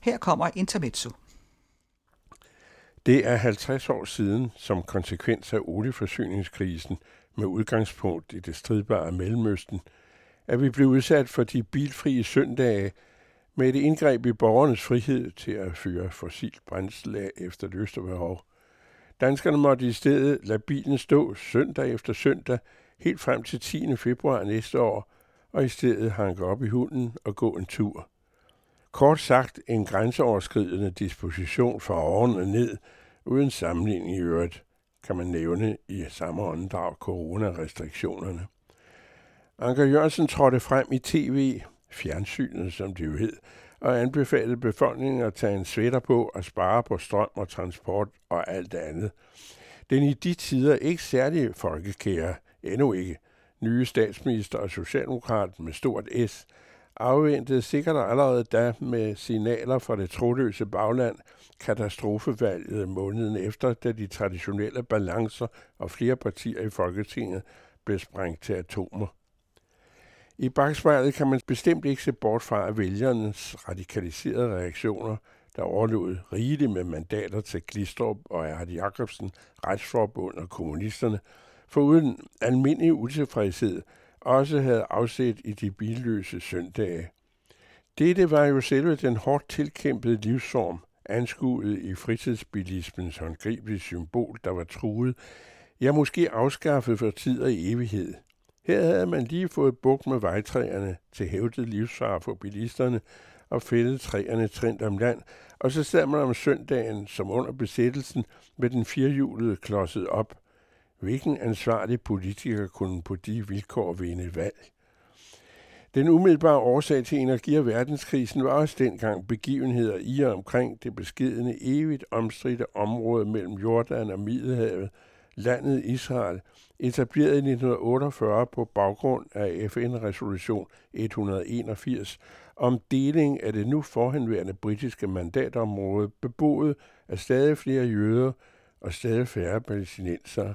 Her kommer Intermezzo. Det er 50 år siden, som konsekvens af olieforsyningskrisen med udgangspunkt i det stridbare Mellemøsten, at vi blev udsat for de bilfrie søndage med et indgreb i borgernes frihed til at fyre fossilt brændsel af efter lyst og behov. Danskerne måtte i stedet lade bilen stå søndag efter søndag helt frem til 10. februar næste år, og i stedet hanke op i hunden og gå en tur. Kort sagt en grænseoverskridende disposition fra oven og ned, uden sammenligning i øvrigt, kan man nævne i samme åndedrag coronarestriktionerne. Anker Jørgensen trådte frem i tv, fjernsynet som det jo hed, og anbefalede befolkningen at tage en sweater på og spare på strøm og transport og alt andet. Den i de tider ikke særlig folkekære, endnu ikke, nye statsminister og socialdemokrat med stort S, afventede sikkert allerede da med signaler fra det troløse bagland katastrofevalget måneden efter, da de traditionelle balancer og flere partier i Folketinget blev sprængt til atomer. I bagspejlet kan man bestemt ikke se bort fra, at vælgernes radikaliserede reaktioner, der overlod rigeligt med mandater til Glistrup og Erhard Jacobsen, Retsforbund og kommunisterne, foruden almindelig utilfredshed, også havde afsæt i de billøse søndage. Dette var jo selve den hårdt tilkæmpede livsform, anskuet i fritidsbilismens håndgribelige symbol, der var truet, ja måske afskaffet for tid og evighed – her havde man lige fået bukt med vejtræerne til hævdet livsfar for bilisterne og fældet træerne trint om land, og så sad man om søndagen, som under besættelsen, med den firehjulede klodset op. Hvilken ansvarlig politiker kunne på de vilkår vinde valg? Den umiddelbare årsag til energi- og verdenskrisen var også dengang begivenheder i og omkring det beskedende, evigt omstridte område mellem Jordan og Middelhavet, landet Israel, etableret i 1948 på baggrund af FN-resolution 181 om deling af det nu forhenværende britiske mandatområde, beboet af stadig flere jøder og stadig færre palæstinensere.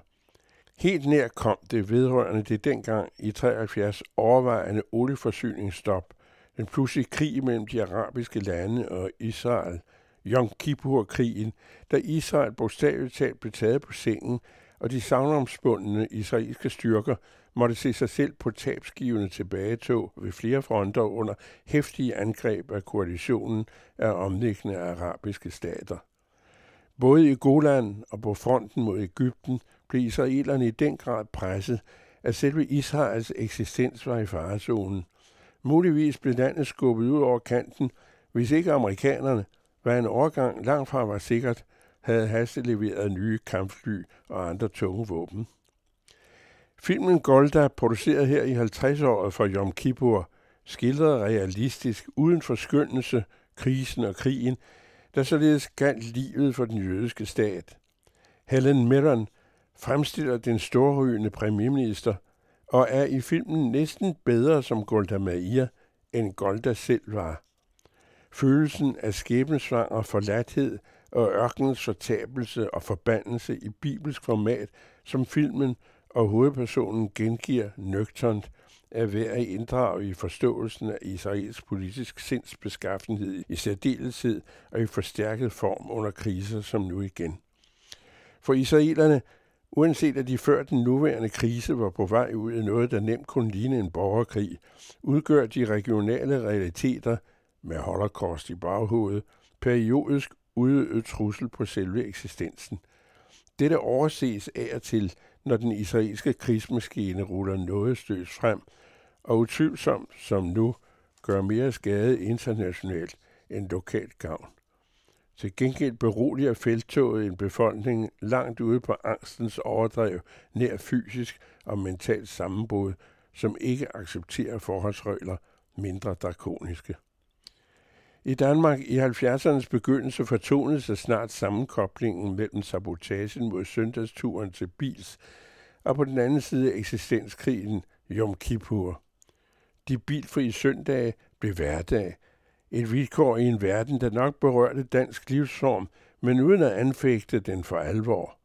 Helt nær kom det vedrørende det dengang i 73 overvejende olieforsyningsstop, den pludselige krig mellem de arabiske lande og Israel, Yom Kippur-krigen, da Israel bogstaveligt talt blev taget på sengen og de savnomspundne israelske styrker måtte se sig selv på tabsgivende tilbagetog ved flere fronter under hæftige angreb af koalitionen af omliggende arabiske stater. Både i Golan og på fronten mod Ægypten blev israelerne i den grad presset, at selve Israels eksistens var i farezonen. Muligvis blev landet skubbet ud over kanten, hvis ikke amerikanerne, hvad en overgang langt fra var sikkert, havde hasteleveret nye kampfly og andre tunge våben. Filmen Golda, produceret her i 50-året for Yom Kippur, skildrede realistisk, uden forskyndelse, krisen og krigen, der således galt livet for den jødiske stat. Helen Mirren fremstiller den storrygende premierminister og er i filmen næsten bedre som Golda Meir, end Golda selv var. Følelsen af skæbnesvanger forladthed og ørkenens fortabelse og forbandelse i bibelsk format, som filmen og hovedpersonen gengiver nøgternt, er værd at inddrage i forståelsen af Israels politisk sindsbeskaffenhed i særdeleshed og i forstærket form under kriser som nu igen. For israelerne, uanset at de før den nuværende krise var på vej ud i noget, der nemt kunne ligne en borgerkrig, udgør de regionale realiteter med holocaust i baghovedet periodisk udøvet trussel på selve eksistensen. Dette overses af og til, når den israelske krigsmaskine ruller noget støs frem, og utvivlsomt som nu gør mere skade internationalt end lokalt gavn. Til gengæld beroliger feltoget en befolkning langt ude på angstens overdrev, nær fysisk og mentalt sammenbrud, som ikke accepterer forholdsregler mindre drakoniske. I Danmark i 70'ernes begyndelse fortonede sig snart sammenkoblingen mellem sabotagen mod søndagsturen til Bils og på den anden side eksistenskrigen Yom Kippur. De bilfrie søndage blev hverdag. Et vilkår i en verden, der nok berørte dansk livsform, men uden at anfægte den for alvor.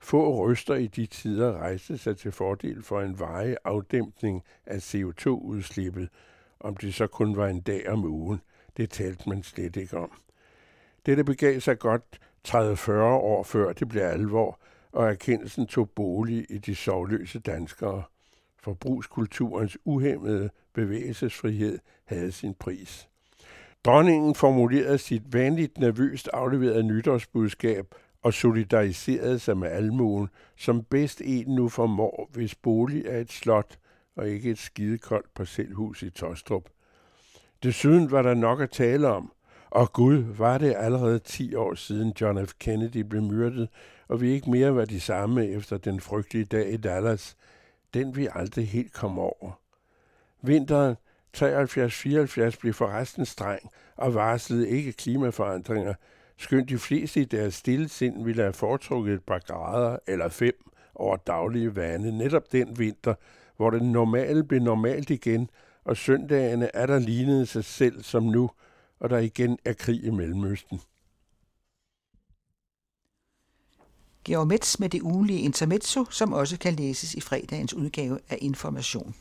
Få ryster i de tider rejste sig til fordel for en varig afdæmpning af CO2-udslippet, om det så kun var en dag om ugen – det talte man slet ikke om. Dette begav sig godt 30-40 år før det blev alvor, og erkendelsen tog bolig i de sovløse danskere. Forbrugskulturens uhemmede bevægelsesfrihed havde sin pris. Dronningen formulerede sit vanligt nervøst afleverede nytårsbudskab og solidariserede sig med almuen, som bedst en nu formår, hvis bolig er et slot og ikke et skidekoldt parcelhus i Tostrup. Desuden var der nok at tale om, og Gud var det allerede 10 år siden John F. Kennedy blev myrdet, og vi ikke mere var de samme efter den frygtelige dag i Dallas. Den vi aldrig helt kom over. Vinteren 73-74 blev forresten streng og varslede ikke klimaforandringer, skønt de fleste i deres stille sind ville have foretrukket et par grader eller fem over daglige vande netop den vinter, hvor det normale blev normalt igen, og søndagene er der lignede sig selv som nu, og der igen er krig i Mellemøsten. Georg Metz med det ugenlige intermezzo, som også kan læses i fredagens udgave af Information.